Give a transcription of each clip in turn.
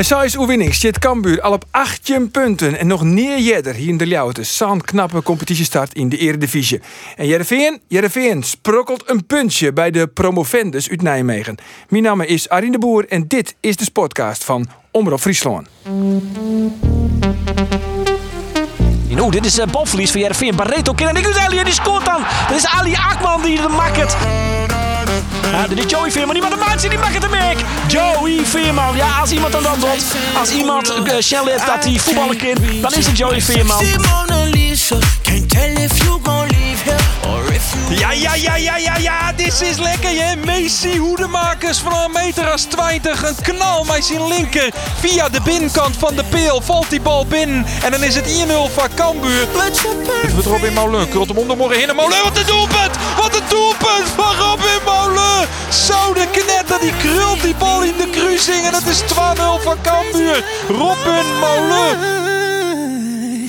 Na zes oefening zit Cambuur al op 18 punten en nog neer jeder hier in de Ljouwte. Zo'n knappe competitiestart in de Eredivisie. En Jereveen, Jereveen sprokkelt een puntje bij de promovendus uit Nijmegen. Mijn naam is Arine de Boer en dit is de podcast van Omroep Friesland. Oeh, dit is uh, balverlies van Jereveen. Barreto en ik Ali, die scoort dan. Dat is Ali Akman die de maakt. Dit is Joey Veerman, die maar de maakt die maakt het merk. Joey Veerman, ja, als iemand dan dan doet, als iemand uh, Shell heeft dat hij voetballen kan, dan is het Joey Veerman. Ja, ja, ja, ja, ja, ja, dit is lekker, hè? Messi Hoedemakers van een meter als 20. Een knal met zijn linker. Via de binnenkant van de peel valt die bal binnen. En dan is het 1-0 van Cambuur. Dit wordt Robin Moulin. Krult hem ondermorgen heen. Moulin, wat een doelpunt! Wat een doelpunt van Robin Moulin! Zo, de knetter, die krult die bal in de kruising. En het is 2-0 van Cambuur. Robin Moulin.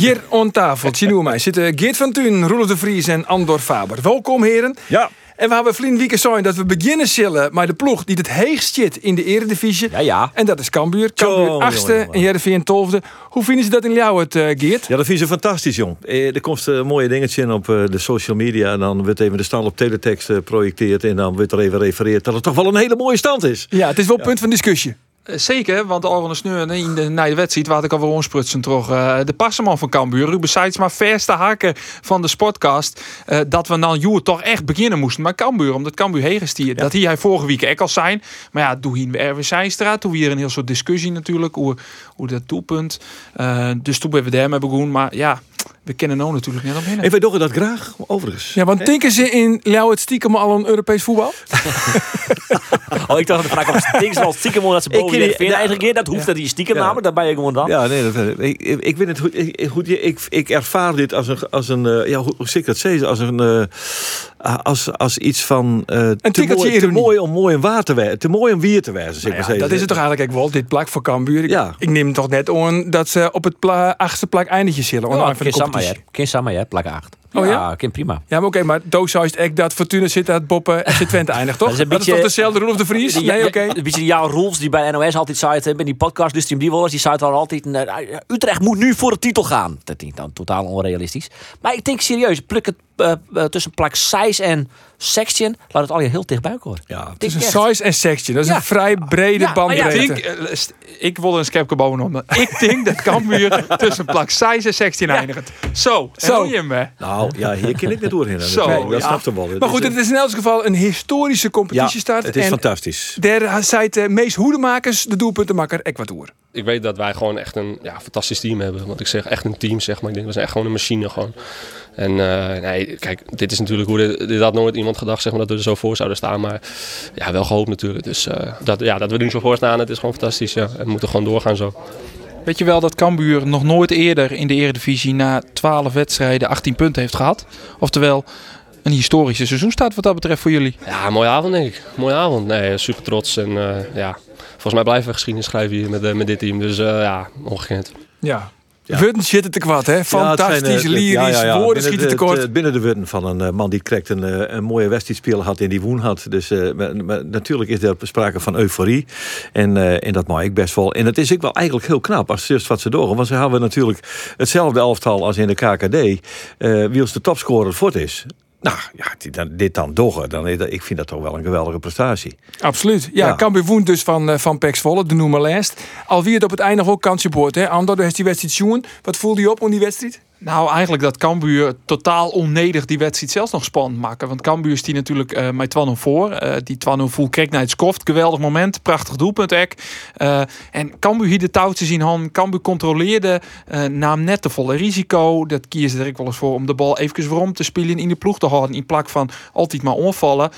Hier aan tafel, zien mij, zitten Geert van Thun, Roelof de Vries en Andor Faber. Welkom heren. Ja. En we hebben vriend weekend zijn dat we beginnen zullen met de ploeg die het heegst zit in de eredivisie. Ja, ja. En dat is Cambuur. Cambuur Zo, achtste jongen, jongen. en Jereveen tolfde. Hoe vinden ze dat in jou het, eh, Geert? Ja, dat vind ze fantastisch, jong. Eh, er komt een mooie dingetje in op eh, de social media. En dan wordt even de stand op teletext eh, projecteerd. En dan wordt er even refereerd dat het toch wel een hele mooie stand is. Ja, het is wel punt van discussie. Eh, Zeker, want al van de sneur in de, na de wedstrijd waar ik alweer onsprutsen toch. eh, de passeman van Cambuur, Ruben Seidsma, verste haken van de sportcast. eh, dat we dan Joer toch echt beginnen moesten. Maar Cambuur, omdat Cambuur heen stier. Dat hier hij vorige week ook al zijn. Maar ja, doe hier Erwin Zijnstra. Toen weer een heel soort discussie natuurlijk. Hoe, hoe dat doelpunt. Eh, dus toen ben we daarmee begonnen. Maar ja, we kennen nou natuurlijk net omheen. En wij doen dat graag, overigens. Ja, want denken ze in jou het stiekem al een Europees voetbal? Oh, ik dacht dat de vraag was stiekem zoals stiekem dat ze Ik boven die- Jereveen ja. eigenlijk keer. Dat hoeft dat die stiekem Ja. namen, daar ben je gewoon dan. Ja, nee, dat, ik, ik, ik weet het goed. Ik, goed ik, ik ervaar dit als een, als een eh, ja, hoe, hoe zeg ik dat zeggen? Als een, eh, als, als iets van eh, te, tikkeltje mooi, te mooi om mooi en waar te wijzen, te mooi om weer te wijzen. Zeg Nou maar ja, zeggen. dat is het toch eigenlijk ook wel, dit plak voor Cambuur. Ik, Ja. ik neem toch net aan dat ze op het pla achtste plak eindigje zullen. Ja, Ken Samma, ja. Plak 8. Oh, ja? Ja, prima. Ja, maar oké, maar Doos is echt dat Fortuna zit dat Boppen FC Twente eindigt, toch? Dat is toch dezelfde Roelof de Vries? Die- Nee, oké. Een beetje jouw rules die bij NOS altijd zeiden, bij die podcast, dus die woorden, die zeiden dan altijd, eh, Utrecht moet nu voor de titel gaan. Dat is dan totaal onrealistisch. Maar ik denk serieus, pluk het eh, eh, tussen plak 6 en section, laat het al je heel dichtbij horen. Ja, Het is een echt. size en section. Dat is Ja. een vrij brede Ja, maar ja, Ik bandbreedte. eh, ik wil een skepke bovenop. Ik denk dat Cambuur tussen plak 6 en 16 eindigt. Zo, Zo. je hem, hè? Nou, ja, hier ken ik net doorheen. Zo, dat, dat ja. snap je wel. maar goed, het is in elk geval een historische ja, competitiestart. het is en fantastisch. Daar zei de meest hoedemakers de doelpuntenmaker Ecuador. ik weet dat wij gewoon echt een ja, fantastisch team hebben. Want ik zeg echt een team, zeg maar. Ik denk, we zijn echt gewoon een machine gewoon. En eh, nee, kijk, dit is natuurlijk hoe dit, dit had nooit iemand gedacht, zeg maar, dat we er zo voor zouden staan. Maar ja, wel gehoopt natuurlijk. Dus eh, dat, ja, dat we er nu zo voor staan, het is gewoon fantastisch. Ja. En we moeten gewoon doorgaan zo. Weet je wel dat Cambuur nog nooit eerder in de Eredivisie na 12 wedstrijden 18 punten heeft gehad? Oftewel, een historische seizoenstart wat dat betreft voor jullie. Ja, mooie avond denk ik. Mooie avond. Nee, super trots. En eh, ja, volgens mij blijven we geschiedenis schrijven hier met, met dit team. Dus eh, ja, ongekend. Ja. Ja. Wurden zitten te kwad, hè? Zijn, Fantastisch, eh, lyrisch, woorden schieten tekort. het, eh, Binnen de woorden van een eh, man die een, eh, een mooie wedstrijdspeel had en die woen had. Dus eh, maar- maar natuurlijk is er sprake van euforie. En, eh, en dat mag ik best wel. En het is ook wel eigenlijk heel knap als het wat ze doen. Want ze hebben natuurlijk hetzelfde elftal als in de KKD. eh wie als de topscorer voort is. Nou ja, dit dan doggen, dan ik vind dat toch wel een geweldige prestatie. Absoluut. Ja, Ja. Cambuur woont dus van, eh, van Pex Volle, de noemer lijst. Al wie het op het einde ook kansje boort, hè? Heeft die wedstrijd zien. Wat voelde je op om die wedstrijd? Nou, eigenlijk dat Cambuur totaal onnedig die wedstrijd zelfs nog spannend maken. Want Cambuur is die natuurlijk eh met 2-0 voor. Eh, die 2-0 voel kreeg naar het skoft. Geweldig moment. Prachtig doelpunt ek. Eh, en Cambuur hier de touwtjes in hand. Cambuur controleerde. eh nam net te volle risico. Dat kies er ik wel eens voor om de bal even waarom te spelen in de ploeg te houden. In plak van altijd maar onvallen.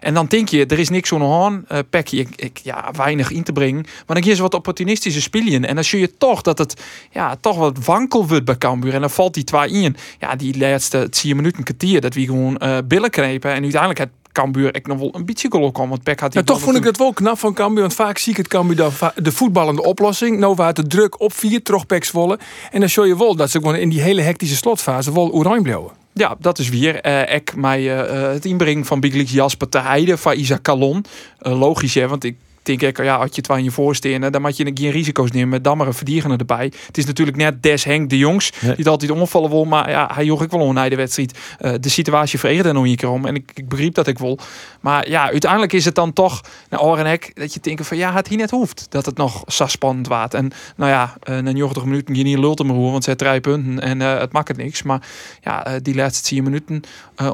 En dan denk je, er is niks zo'n hand. Uh, Pekje, ik, ik, ja, weinig in te brengen. Maar dan kies je wat opportunistische spelen. En dan zie je toch dat het ja, toch wat wankel wordt bij Cambuur. En dan valt die twee in. Ja, die laatste 10 minuten kwartier dat we gewoon eh billen krepen. En uiteindelijk het Cambuur ik nog wel een beetje geluk kwam. Want Peck had die Ja, toch vond ik het wel knap van Cambuur. Want vaak zie ik het Cambuur dan de voetballende oplossing. Nou waar de druk op vier, Pek Zwolle. En dan show je wel dat ze gewoon in die hele hectische slotfase wel oranje blijven. Ja, dat is weer. eh ik mij eh, eh, het inbrengen van Big League Jasper te Heide van Isaac Calon. Eh, logisch hè, want ik denk ik, ja, als je het wel in je voorstenen, dan moet je geen risico's nemen. Dan maar een erbij. Het is natuurlijk net Des Henk de Jongs, die het altijd omvallen wil, maar ja, hij joeg ik wel om naar de wedstrijd. Eh, de situatie veregerde er nog een keer om en ik, ik begreep dat ik wil. Maar ja, uiteindelijk is het dan toch naar oor en hek dat je denkt van ja, het hier net hoeft. Dat het nog zo spannend waard. En nou ja, eh, na 90 minuten je niet lult roer, want ze drie punten en eh, het maakt het niks. Maar ja, die laatste 10 minuten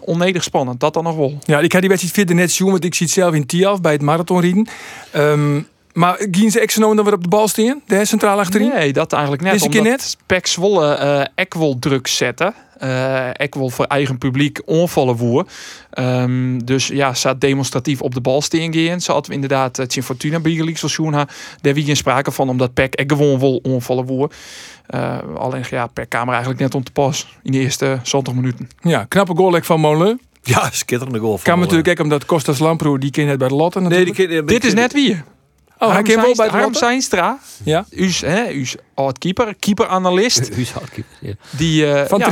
onnodig spannend. Dat dan nog wel. Ja, ik had die wedstrijd verder net zien, want ik zie het zelf in Tiaf bij het marathonrieden. Ehm maar gingen ze extra dan weer op de bal staan? De centraal achterin? Nee, dat eigenlijk net. Deze keer omdat net? Pek Zwolle eh wil druk zetten. Eh ik wil voor eigen publiek onvallen voer. Ehm, dus ja, ze had demonstratief op de bal staan. Ze hadden we inderdaad het Sint Fortuna Bigeliek seizoen. Daar wie geen sprake van, omdat Pek ek gewoon wil onvallen voer. Eh, alleen ja, per kamer eigenlijk net om te pas in de eerste 20 minuten. Ja, knappe goal van Molen. Ja, schitterende goal. Kan natuurlijk ook omdat Kostas Lamproe, die ken net bij de Lotte Nee, die ken- Dit is net wie. oh, hij ken wel bij de Harm. Zijnstra, Ja. u's, hè, u's oud-keeper, keeper-analyst. Huishoudkeeper. Ja. Die, eh, Van ja?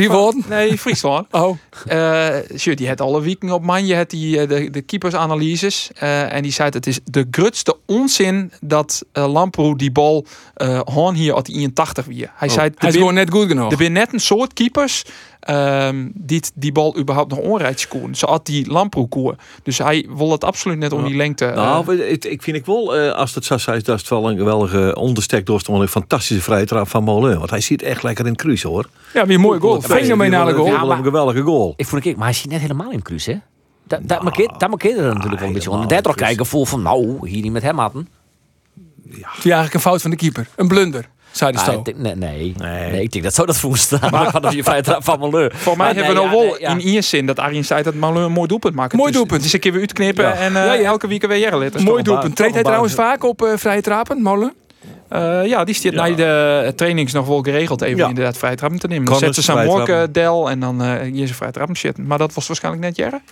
Nee, Friesland. Oh, Eh shit, die had alle weken op man. Je had die, eh, de, de keepersanalyses. eh, en die zei het is de grutste onzin dat uh, Lamproe die bal eh hoorn hier uit die 81 weer. Hij zei hij er is gewoon net goed genoeg. er zijn net een soort keepers ehm, die het- die bal überhaupt nog onrijdt scoren. Ze had die Lamproe koer. Dus hij wil het absoluut net om die lengte. Nou, ik, ik vind ik wel, eh, als het zo is, dat het wel een geweldige onderstek doorstond. Een fantastische vrije trap van Molen. Want hij ziet echt lekker in het cruise hoor. Ja, weer een mooie goal. Fenomenale goal. Ja, maar- een geweldige goal. Ik vond ik, maar hij ziet net helemaal in Cruise, hè? Dat, dat, markeert, dat markeerde er natuurlijk wel een beetje. Want daar toch kijken vol van, nou, hier niet met hem hadden. Het is eigenlijk een fout van de keeper. Een blunder, zei de Ah, denk- nee, nee, Nee. nee. ik denk dat zo dat voelt staan. Maar vanaf je vrije trap van Malheur. voor mij Maar hebben we nog ja, wel nee, ja. in eerste zin dat Arjen zei dat Malou een mooi doelpunt maakt. Mooi Dus- doelpunt. Dus een keer weer uitknippen Ja. en eh, Ja, ja. elke week weer jaren. Mooi doelpunt. Treedt hij trouwens vaak op eh, vrije trappen, Molen? Eh, ja, die staat Ja. na de trainings nog wel geregeld even Ja. inderdaad trappen te nemen. Dan zetten ze een vrije morgen trappen. del en dan eh hier ze vrije trappen shit. Maar dat was waarschijnlijk net jaren.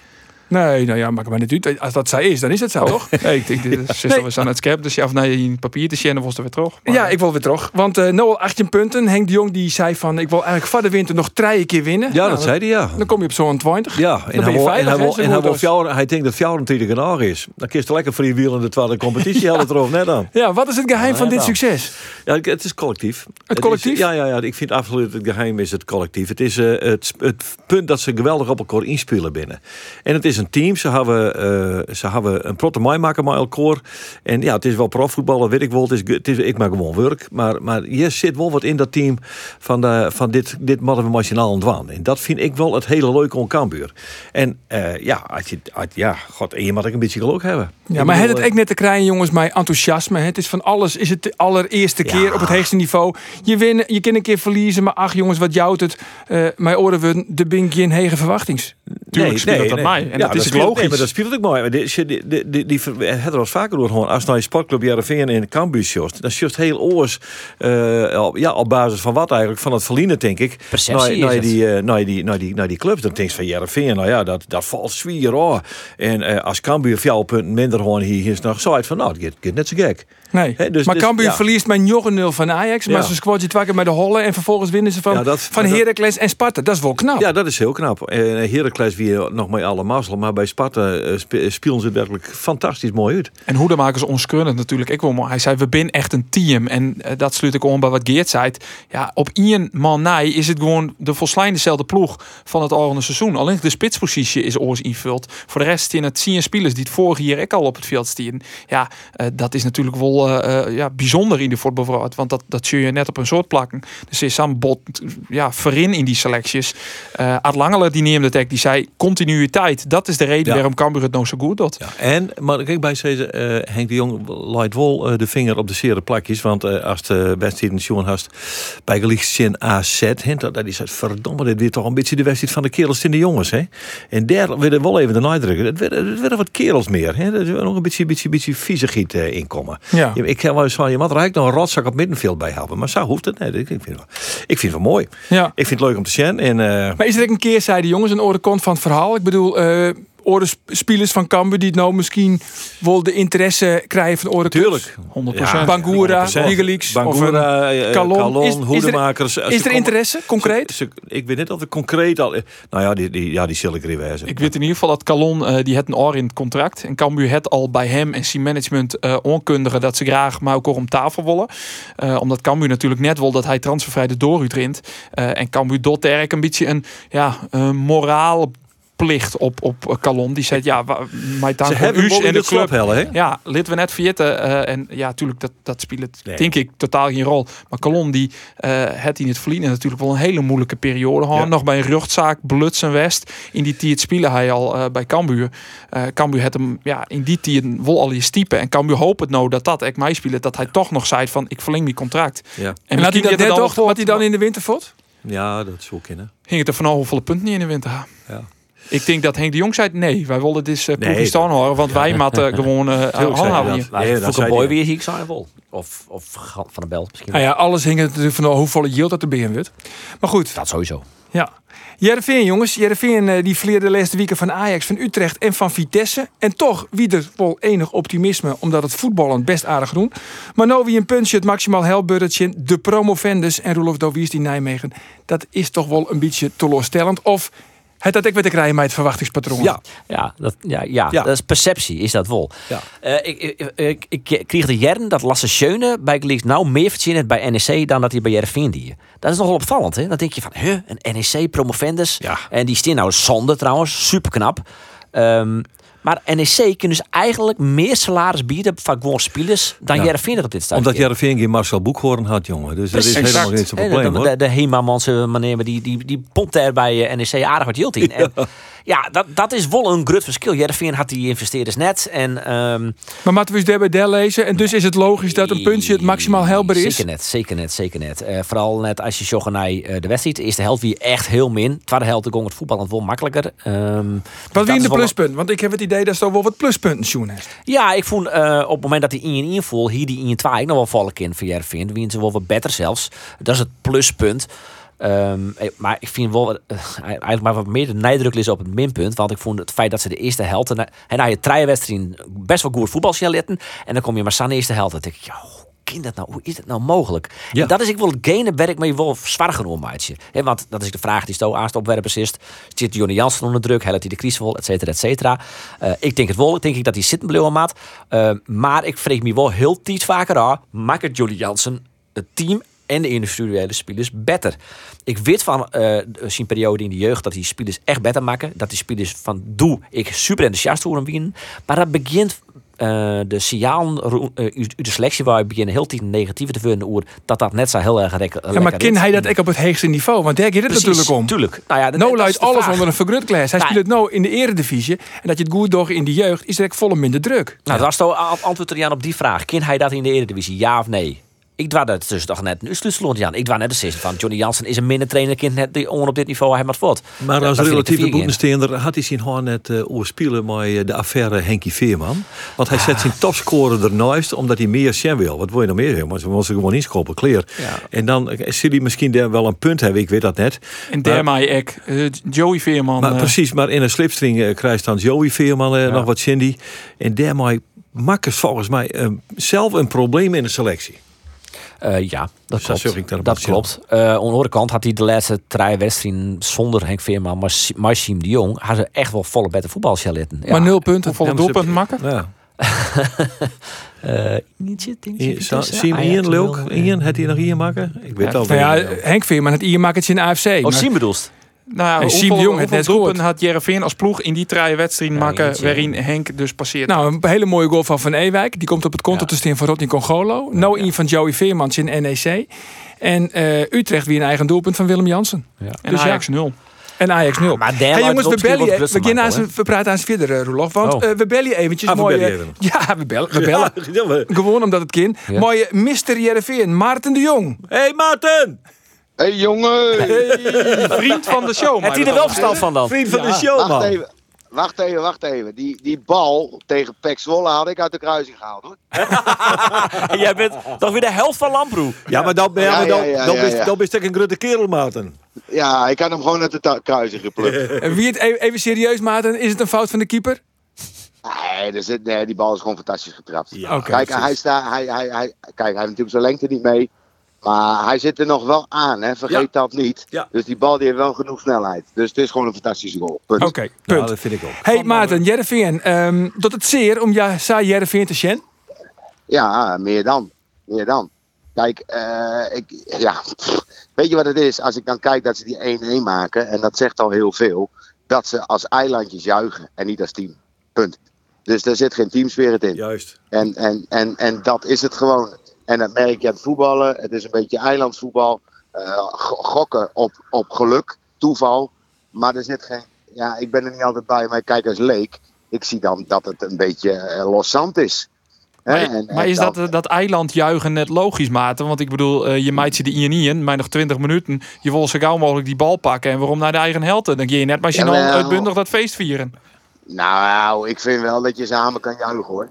Nee, nou ja, maakt maar niet uit. Als dat zij is, dan is het zo, toch? Nee, ik denk dit is Nee. we zijn het scherp, dus je af naar je papier te zien, dan was er weer terug. Maar, Ja, ik wil weer terug. Want eh Noel 18 punten. Henk de Jong die zei van, ik wil eigenlijk voor de winter nog drie keer winnen. Ja, Nou, dat zei hij ja. Dan kom je op zo'n 20. Ja, ben en je hij, wil, veilig, en hij, zo en hij, wil fjouwer- hij denkt dat 24 genoeg is. Dan kun je lekker freewheelen de tweede competitie hadden erover net aan. Ja, wat is het geheim Ja, van dit nou. succes? Ja, het is collectief. Het is- collectief? ja, ja, ja, ik vind absoluut het geheim is het collectief. Het is eh, het, het punt dat ze geweldig op elkaar inspelen binnen. En het is een team. Ze hebben, eh, ze hebben een protte mij maken met elkaar. En ja, het is wel profvoetballen, weet ik wel. Het is, het is, ik maak gewoon werk. Maar, maar je zit wel wat in dat team van, de, van dit, dit moeten we machinaal ontwaan. En dat vind ik wel het hele leuke aan Cambuur. En eh, ja, als je, als- ja, god, en je moet ook een beetje geluk hebben. Ja, Ik maar het bedoel, het ook net te krijgen, jongens, met enthousiasme. Het is van alles, is het de allereerste keer op het hoogste niveau. Je, win, je kan een keer verliezen, maar ach jongens, wat jouwt het. Eh mijn oren we de bink geen hege verwachtings. Tuurlijk speelt dat mij. En dat is speelt- logisch. Nee, maar dat speelt ook mooi. Maar die, die, die, die, die, het er was vaker door gewoon. Als naar je sportclub Jereveen in Cambuur sjost, dan sjost heel oors. eh, op- ja, op basis van wat eigenlijk? Van het verliezen, denk ik. Perceptie naar, naar, het. die, eh, naar, die, naar, die, naar die clubs. Dan denk je van Jereveen, nou ja, dat, dat valt zwier hoor. En eh, als Cambuur vier punten minder gewoon hier is nog zo uit van, nou, het gaat- gaat net zo gek. Nee, dus- maar dus, Cambuur ja. verliest met 0 van Ajax. Maar Ja. ze squadje twee keer met de Holle. En vervolgens winnen ze van, Ja, dat- van Heracles en Sparta. Dat is wel knap. Ja, dat is heel knap. En Heracles weer nog met alle mazzel. Maar bij Sparta eh, spe- spelen ze het werkelijk fantastisch mooi uit. En Hoedemakers onskurnend natuurlijk. Ik wil mooi. Hij zei, we zijn echt een team. En eh, dat sluit ik om bij wat Geert zei. Ja, op één man nij is het gewoon de volslijn dezelfde ploeg van het oranje seizoen. Alleen de spitspositie is oors invuld. Voor de rest zijn het zien spelers die het vorig jaar ook al op het veld stieren. Ja, eh, dat is natuurlijk wel eh, eh, ja, bijzonder in de voetbalverhaal. Want dat, dat zul je net op een soort plakken. Dus is Sam Bot ja, verin in die selecties. Eh Ad Langele die neemde het ook. Die zei continuïteit. Dat is de reden Ja. waarom Cambuur het nou zo goed doet. Ja, en, maar kijk, bij deze eh, Henk de Jong leidt wel de vinger op de zere plakjes. Want als de wedstrijd in Sjoen hast bij Galicia AZ, hè, dat, dat is het verdomme, dit weer toch een beetje de wedstrijd van de kerels en de jongens. Hè? En daar werden wel even de nadrukken. Het werden, wat kerels meer. Hè? Er is nog een beetje, beetje, beetje viezigheid eh, in komen. Ja. Je- Ik heb wel eens van, je er eigenlijk nog een rotzak op middenveld bij hebben. Maar zo hoeft het. Nee, ik, vind het wel, ik vind het wel mooi. Ja. Ik vind het leuk om te zien. En, eh, Maar is er een keer, zei de jongens, een orenkant van het verhaal? Ik bedoel, eh sp- spelers van Cambuur die het nou misschien wel de interesse krijgen van oren Tuurlijk. 100%. Bangura, 100%. Wigelix, Bangura, eh, Kalon. Kalon, Is- is er- Hoedemakers. Is er interesse, concreet? Ze- ze- ik weet niet of het concreet al... Nou ja, die, die, ja, die zal ik. Ik weet in ieder geval dat Calon eh, die het een oor in het contract. En Cambuur het al bij hem en zijn management eh onkundigen dat ze graag Mauko om tafel willen. Eh, omdat Cambuur natuurlijk net wil dat hij transfervrij de dooruit rint. Eh, en Cambuur doet er een beetje een ja, een moraal plicht op, op Calon. Die zegt ja, wa- mij Ze dank hebben u wel in en de de club hellen, hè? Ja, lid we net vergeten. eh en ja, natuurlijk, dat, dat speelt Nee. denk ik totaal geen rol. Maar Calon, die eh het in het verliezen natuurlijk wel een hele moeilijke periode gehad. Ja. Nog bij een rugzaak, Bluts en West. In die tijd spelen hij al eh, bij Cambuur. Eh Cambuur had hem ja, in die tijd wel al eens typen. En Cambuur hoopt het nou dat dat ik mij speelt. Dat hij toch nog zei van ik verleng mijn contract. Ja. En, En had hij dat net dan toch, wat hij dan in de winter vond? ja, dat zou kunnen. Ging het er van hoeveel punten niet in de winter? Ja. Ik denk dat Henk de Jong zei nee, wij willen dit uh, Nee, staan horen. Want wij moeten gewoon uh, hij handhaven Nee, voor dat een boy weer hier, ik zou wel. Of, of Van der Belt misschien. Nou ja, alles hing er natuurlijk van hoeveel yield dat er binnen wordt. Maar goed, Dat sowieso. ja. Jereveen jongens, Jereveen eh, die verleerde de laatste weken van Ajax, van Utrecht en van Vitesse. En toch wie er wel enig optimisme, omdat het voetballen best aardig doen. Maar nou wie een puntje het maximaal helburgertje, de promovendus en Roelof Doviers die Nijmegen. Dat is toch wel een beetje teleurstellend. Of het had ik met de krijgen met het verwachtingspatroon. Ja, Ja, dat, ja, ja, Ja. dat is perceptie, is dat wel. Ja. Eh, ik, ik, ik, ik kreeg de jaren dat Lasse Schöne bij Gleeks nou meer verdiend bij NEC dan dat hij bij Jereveen die. Dat is nogal opvallend, hè? Dan denk je van, huh, een NEC promovendus. Ja. En die staan nou zonde trouwens, super knap. Maar NEC kan dus eigenlijk meer salaris bieden van gewoon spelers dan Ja. Jereveen op dit stadium. omdat Jereveen geen Marcel Boekhoorn had, jongen. Dus dat is Precies. helemaal niet zo'n En probleem, de, hoor. de, de Hema-manse die, die, die pompt er bij eh, NEC aardig wat yield in. En ja, dat, dat is wel een groot verschil. Jereveen had die investeerders net. En, ehm, Maar moeten we eens daarbij lezen. En dus is het logisch dat een puntje het maximaal helbaar is. Zeker net, zeker net, zeker net. Eh, vooral net als je zocht naar eh, de wedstrijd. De eerste helft wie echt heel min. Tweede helft ging het voetbal wel makkelijker. Dus Wat dat wie in is de wel- pluspunt? Want ik heb het idee dat er wel wat pluspunten zoen heeft. Ja, ik vond eh, op het moment dat hij 1-1 voel, hier die 1-2 ik nog wel vallen in voor Jervin. Wie ze wel wat beter zelfs. Dat is het pluspunt. Ehm, eh, maar ik vind wel eh, eigenlijk maar wat meer de nadruk is op het minpunt. Want ik vond het feit dat ze de eerste helft en na je drie wedstrijden best wel goed voetbal laten. En dan kom je maar staan de eerste helft. Dan denk ik, ja, hoe kan dat nou? Hoe is dat nou mogelijk? Ja. En dat is ik wel het werk maar je wel zwaar genomen maatje. Want dat is de vraag die Sto aanst opwerpers is. Zit Johnny Jansen onder druk? Helpt hij de crisis wel? Et cetera, et cetera. Eh, ik denk het wel. Ik denk ik dat hij zitten bleef maat. Eh, maar ik vreeg me wel heel iets vaker aan. Maakt het Johnny Jansen het team en de individuele spelers beter. Ik weet van eh zijn periode in de jeugd dat die spelers echt beter maken. Dat die spelers van doe ik super enthousiast voor winnen. Maar dat begint eh, de signalen eh, uit de selectie waar je beginnen heel tijd negatief te vinden oer dat dat net zo heel erg lekker Ja, maar ken hij dat ook op het hoogste niveau? Want daar gaat het natuurlijk om. Tuurlijk. Nou ja, dat luidt alles vraag. onder een vergrutglas. Hij Nou, speelt nou in de eredivisie. En dat je het goed doet in de jeugd, is ook volle minder druk. Nou, dat toch a- antwoord er Jan op die vraag. Ken hij dat in de Eredivisie? Ja of nee? Ik dwaar dat dus toch net. Nu sluit Jan. Ik dwaar net de zin van Johnny Jansen is een minder trainer kind net die onder op dit niveau hij maar voort. Maar als relatieve boekensteender had hij zijn gewoon net uh, oorspelen met eh, de affaire Henkie Veerman. Want hij zet zijn topscorer ernaast omdat hij meer zijn wil. Wat wil je nog meer? Maar ze moesten gewoon inskopen, clear. Ja. En dan eh, zal hij misschien daar wel een punt hebben, ik weet dat net. En daarmee ik, eh, Joey Veerman. Maar eh, precies, maar in een slipstring eh, krijgt dan Joey Veerman eh, nog wat Cindy. En daarmee het volgens mij eh, zelf een probleem in de selectie. Eh, ja, dat Dus klopt. dat aan klopt. Eh, aan de andere kant had hij de laatste drie wedstrijden zonder Henk Veerman, maar Siem de Jong, had ze echt wel volle beter voetbal. Ja. Maar nul punten. maar ze- doelpunten maken? Ja. Eh, Ientje, dingetje, Zie je Ajax, Ian leuk? Ian, had hij nog hier maken? Ik weet Ja, al. Nou ja. Henk Veerman, het maakt het in de AFC. Oh, Siem bedoelst? Nou ja, En Siem Jong hoeveel net doelpunten gescoord. had Jereveen als ploeg in die drie wedstrijden Ja, maken eentje. waarin Henk dus passeert? Nou, een hele mooie goal van Van Ewijk. Die komt op het konto Ja. te staan van Rodney Congolo. Nou een van Joey Veermans in NEC. En eh, Utrecht weer een eigen doelpunt van Willem Jansen. en dus ja. Ajax 0. En Ajax 0. Maar daar Hey jongens, het we bellen, we, beginnen aan we praten aan verder, eh, Roelof. Want Oh. eh, we bellen eventjes. Ah, we mooie, bellen even. Ja, we bellen. We bellen. Ja, we- Gewoon omdat het kind. Ja. Mooie Mr. Jereveen, Maarten de Jong. Hey Maarten! Hé hey, jongen! Vriend van de show. Heb hij er wel verstand van dan? Vriend van de show, Wacht man. even, wacht even, wacht even. Die, die bal tegen Pek Zwolle had ik uit de kruising gehaald hoor. Jij bent toch weer de helft van Lamproe. Ja, maar dan ben je je een grote kerel, Maarten. Ja, ik kan hem gewoon uit de kruising geplukt. En wie het even, even serieus, Maarten, is het een fout van de keeper? Nee, er zit, nee, die bal is gewoon fantastisch getrapt. Ja. Kijk, hij staat, hij, hij, hij, kijk, hij heeft natuurlijk zijn lengte niet mee. Maar hij zit er nog wel aan, hè? vergeet dat niet. Ja. Dus die bal die heeft wel genoeg snelheid. Dus het is gewoon een fantastische goal. Punt. Oké, Ja, punt. dat vind ik ook. Hey Maarten, Jereveen, ehm tot het zeer om ja, saai Jereveen te zien. Ja, meer dan. Meer dan. Kijk, eh, ik, ja, weet je wat het is? Als ik dan kijk dat ze die 1-1 maken, en dat zegt al heel veel, dat ze als eilandjes juichen en niet als team. Punt. Dus daar zit geen teamspirit in. Juist. En, en, en, en dat is het gewoon. En dat merk je aan het voetballen. Het is een beetje eilandsvoetbal. Eh, go- gokken op, op geluk, toeval. Maar er zit geen. Ja, ik ben er niet altijd bij, maar ik kijk als leek. Ik zie dan dat het een beetje eh, loszand is. Maar, en- maar en is dat, eh, dat eiland juichen net logisch, Maarten? Want ik bedoel, eh, je maait ze de in in, maar nog 20 minuten. Je wil zo gauw mogelijk die bal pakken. En waarom naar de eigen helden? Dan kun je net maar je dan uitbundig dat feest vieren. Nou, ik vind wel dat je samen kan juichen hoor.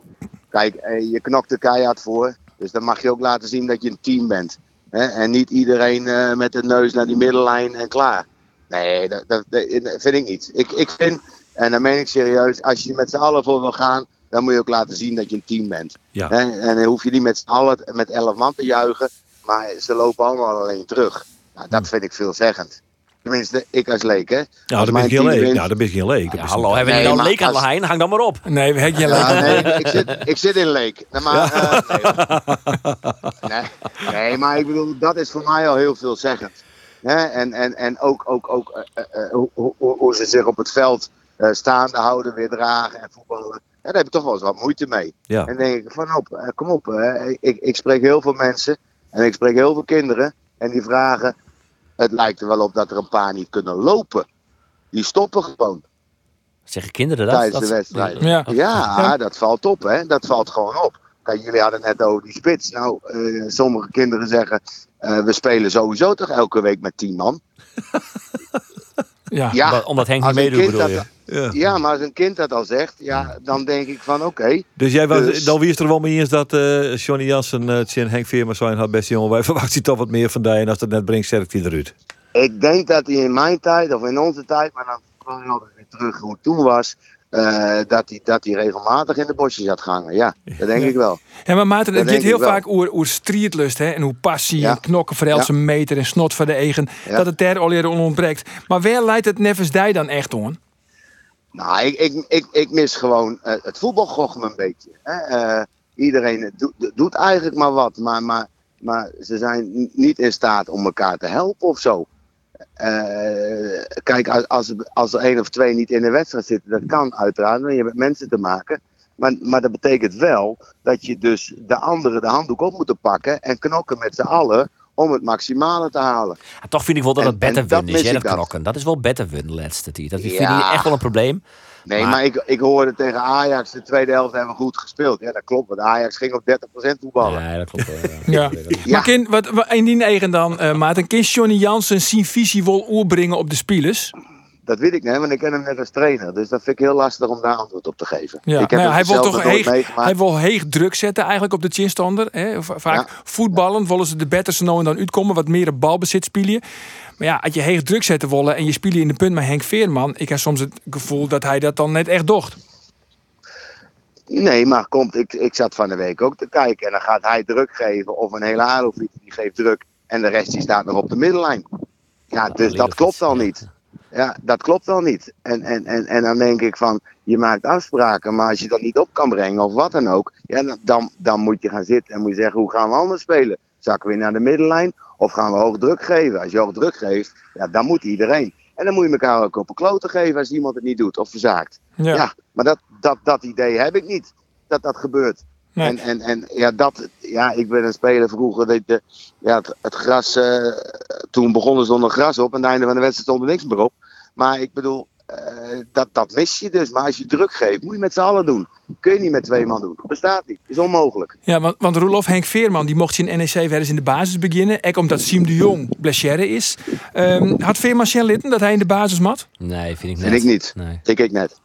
Kijk, eh, je knokt er keihard voor. Dus dan mag je ook laten zien dat je een team bent. Hè? En niet iedereen eh, met de neus naar die middellijn en klaar. Nee, dat, dat, dat vind ik niet. Ik, ik vind, en dan meen ik serieus, als je met z'n allen voor wil gaan, dan moet je ook laten zien dat je een team bent. Ja. Hè? En dan hoef je niet met z'n allen met elf man te juichen, maar ze lopen allemaal alleen terug. Nou, dat vind ik veelzeggend. Tenminste, ik als leek, hè. Ja, dan ben mijn je geen team leek. Ja, dan ben je geen leek. Dat hallo, hebben we al maar leek aan de Heijn? Hang dan maar op. Nee, we hebben leuk. nee, ik zit, ik zit in Leek. Nee, maar, eh, nee. nee, nee, maar ik bedoel, dat is voor mij al heel veelzeggend. Hè? En, en, en ook, ook, ook eh, eh, hoe, hoe, hoe ze zich op het veld eh, staande houden, weer dragen en voetballen. Ja, daar heb ik toch wel eens wat moeite mee. Ja. En dan denk ik van op, kom op. hè. Ik, ik spreek heel veel mensen en ik spreek heel veel kinderen. En die vragen, het lijkt er wel op dat er een paar niet kunnen lopen. Die stoppen gewoon Zeggen kinderen dat? tijdens Dat- de wedstrijd. Ja. Ja, dat valt op, hè? Dat valt gewoon op. Kijk, jullie hadden net over die spits. Nou, eh, sommige kinderen zeggen. eh, we spelen sowieso toch elke week met 10 man. Ja. Ja, Omdat- Henk niet meedoet, bedoel je? dat, Ja. ja, maar als een kind dat al zegt, ja, dan denk ik van oké. Dus jij was, Dus- dan wie is er wel mee eens dat eh Johnny Jansen, uh, Tjen Henk Veerma zijn had, beste jongen. Wij verwachten toch wat meer van die en als dat net brengt, zet ik die eruit. Ik denk dat hij in mijn tijd, of in onze tijd, maar dan kwam altijd weer terug hoe het toen was. eh, dat, hij, dat hij regelmatig in de bosjes had gehangen. Ja, dat denk Ja. ik wel. Ja, maar Maarten, het gaat heel vaak over, over streetlust hè? en hoe passie Ja. en knokken voor elke meter en snot voor de eigen. Ja. Dat het daar al eerder ontbreekt. Maar waar leidt het Nevens Dij dan echt om? Nou, ik, ik, ik, ik mis gewoon eh, het voetbalgochme een beetje. Hè? Eh, iedereen doet, eigenlijk maar wat, maar, maar, maar ze zijn niet in staat om elkaar te helpen of zo. Eh, kijk, als, als, er één of twee niet in de wedstrijd zitten, dat kan uiteraard, want je hebt mensen te maken. Maar, maar dat betekent wel dat je dus de anderen de handdoek op moeten pakken en knokken met z'n allen om het maximale te halen. Ja, toch vind ik wel dat En- het beter win is, hè, dat knokken. Dat is wel beter win laatste tijd. Dat vind Ja. ik echt wel een probleem. Nee, Maar- maar, ik, ik hoorde tegen Ajax de tweede helft hebben we goed gespeeld. Ja, dat klopt, want Ajax ging op 30% voetballen. Ja, dat klopt. ja. Maar wat, wat, in die eigen dan, eh Maarten, kan Johnny Jansen zijn visie wel oerbrengen op de spelers? Dat weet ik niet, want ik ken hem net als trainer. Dus dat vind ik heel lastig om daar antwoord op te geven. Ja. Ik heb Nou ja, hij wil toch heeg, hij wil heeg druk zetten eigenlijk op de chinstander. Hè? Vaak Ja. voetballen willen ze de betters nou en dan uitkomen, wat meer balbezit spelen. Maar ja, als je heeg druk zetten willen en je speelt in de punt met Henk Veerman, ik heb soms het gevoel dat hij dat dan net echt docht. Nee, maar komt, ik, ik zat van de week ook te kijken. En dan gaat hij druk geven. Of een hele Arofiet die geeft druk. En de rest die staat nog op de middellijn. Ja, dus dat klopt al ja. niet. Ja, dat klopt al niet. En, en, en, en dan denk ik van, je maakt afspraken, maar als je dat niet op kan brengen of wat dan ook, ja, dan- dan, moet je gaan zitten en moet je zeggen, hoe gaan we anders spelen? Zakken we weer naar de middellijn of gaan we hoog druk geven? Als je hoog druk geeft, ja, dan moet iedereen. En dan moet je elkaar ook op een kloten geven als iemand het niet doet of verzaakt. Ja. Ja, maar dat, dat, dat idee heb ik niet. Dat dat gebeurt. Nee. En, en, en ja, dat, ja, ik ben een speler vroeger. Dat de, ja, het, het gras, eh, toen begonnen stond er gras op. En aan het einde van de wedstrijd stond er niks meer op. Maar ik bedoel, eh, dat, dat mis je dus. Maar als je druk geeft, moet je met z'n allen doen. Kun je niet met twee man doen. Bestaat niet. Is onmogelijk. Ja, want, want Roelof Henk Veerman die mocht in NEC weer eens in de basis beginnen. Ook omdat Siem de Jong blessure is. Ehm, had Veerman Sjen litten dat hij in de basis mat? Nee, vind ik net. Vind ik niet. Nee. Denk ik net.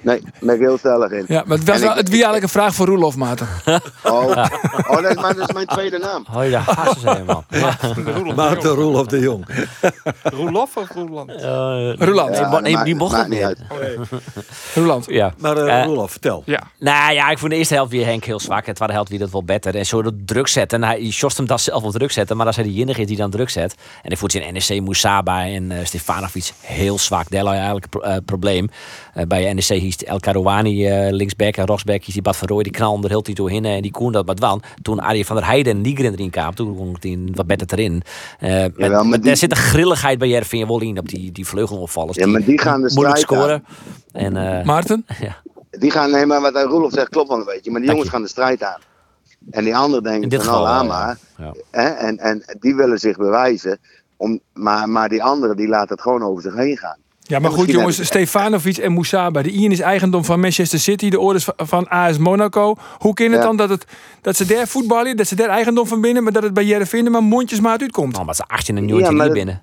Nee, daar ben ik heel stellig in. Ja, maar het was wel, ik- het wie eigenlijk een vraag voor Roelof, Maarten. Oh, oh dat, is mijn, dat is mijn tweede naam. Hoi, daar haast ze helemaal. Ja. Maarten Roelof de Jong. Roelof of Roeland? Roeland. Nee, mo- nee, die mocht het niet uit. Roeland. Ja. Maar eh, Eh, Roelof, vertel. Ja. Nou ja, ik vond de eerste helft weer Henk heel zwak. En de tweede helft weer dat wel beter. En zo dat druk zetten. En hij Jost hem dat zelf wel druk zetten. Maar als hij de enige is die dan druk zet. En ik vond in NEC Moussaba en eh Stefanovic heel zwak. Daar lag eigenlijk een pro- eh, probleem. Eh, bij NEC hiest El Karouani eh, linksback en rechtsback. Hiest die Bad van Rooij. Die knalde er heel tijd doorheen. En die kon dat maar dwan. Toen Arie van der Heijden en Nigren erin kwam. Toen kon hij wat beter erin. Eh met- die- Daar zit een grilligheid bij Jervin wel in. Op die, die vleugelopvallers. Ja, maar die gaan de moeilijk strijd scoren. En, eh, Maarten? ja. Die gaan, nee, maar wat Roelof zegt klopt wel een beetje. Maar die jongens gaan de strijd aan. En die anderen denken dit van, nou geval, laat eh, maar. ja. Hè? En, en die willen zich bewijzen. Om, maar, maar die anderen die laten het gewoon over zich heen gaan. Ja, maar goed jongens, hebben- Stefanovic en Moussaba. De ene is eigendom van Manchester City, de ouders van- van AS Monaco. Hoe kan het Ja. dan dat, het, dat ze daar voetballen, dat ze daar eigendom van binnen, maar dat het bij Jereveen maar mondjesmaat uitkomt? Nou, maar ze 18 en Jontje Ja, binnen.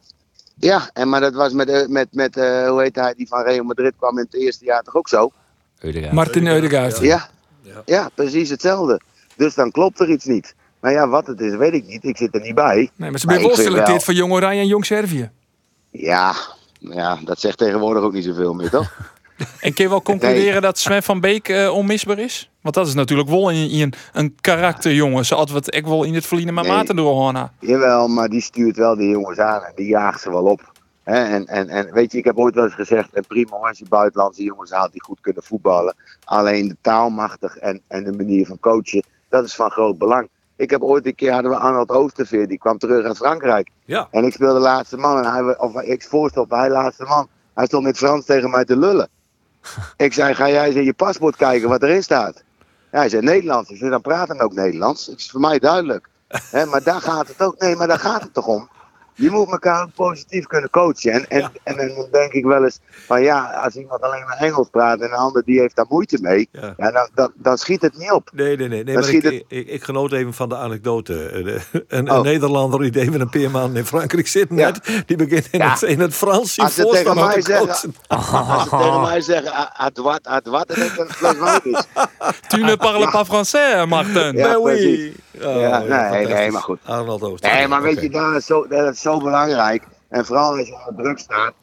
Ja, en maar dat was met, eh, met, met eh, hoe heet hij, die van Real Madrid kwam in het eerste jaar toch ook zo? Eudegaard. Martin Eudegaard. Ja, ja precies hetzelfde. Dus dan klopt er iets niet. Maar ja, wat het is, weet ik niet. Ik zit er niet bij. Nee, maar ze zijn wel wel- voor Jong Oranje en Jong Servië. Ja, ja, dat zegt tegenwoordig ook niet zoveel meer, toch? En kun je wel concluderen dat Sven van Beek eh, onmisbaar is? Want dat is natuurlijk wel in, in een karakterjongen. Zoals we het wel in het verliezen met Nee. Maarten door. Jawel, maar die stuurt wel de jongens aan en die jaagt ze wel op. En, en, en weet je, ik heb ooit wel eens gezegd, en prima als je buitenlandse jongens haalt die goed kunnen voetballen. Alleen de taalmachtig en, en de manier van coachen, dat is van groot belang. Ik heb ooit een keer, hadden we Arnold Oosterveer, die kwam terug uit Frankrijk. Ja. En ik speelde laatste man, en hij, of ik voorstelde, hij laatste man. Hij stond in het Frans tegen mij te lullen. ik zei, ga jij eens in je paspoort kijken wat erin staat? Ja, hij zei Nederlands. Ik zei, dan praat dan ook Nederlands. Ik zei, voor mij duidelijk. Hè, maar daar gaat het ook. Nee, maar daar gaat het toch om. Je moet elkaar positief kunnen coachen. En, en, en, dan denk ik wel eens van ja, als iemand alleen maar Engels praat en een ander die heeft daar moeite mee, Ja. ja. dan, dan, dan schiet het niet op. Nee, nee, nee. nee Dan maar ik, schiet ik, ik, ik genoot even van de anekdote. Eh, de- Een, Oh. een Nederlander die even een paar maanden in Frankrijk zit Ja. net. Die begint in, Ja. het, in het Frans Als ze tegen mij zeggen, als ze tegen mij zeggen, "Ah, à droite, à droite, dan denk ik dat het is. Tu ne parles pas français, Martin. Ja, oui. Oh, Ja, nee, nee, maar goed. Arnold Ooster. Nee, maar weet je, is, zo, dat zo belangrijk. En vooral als je onder druk staat.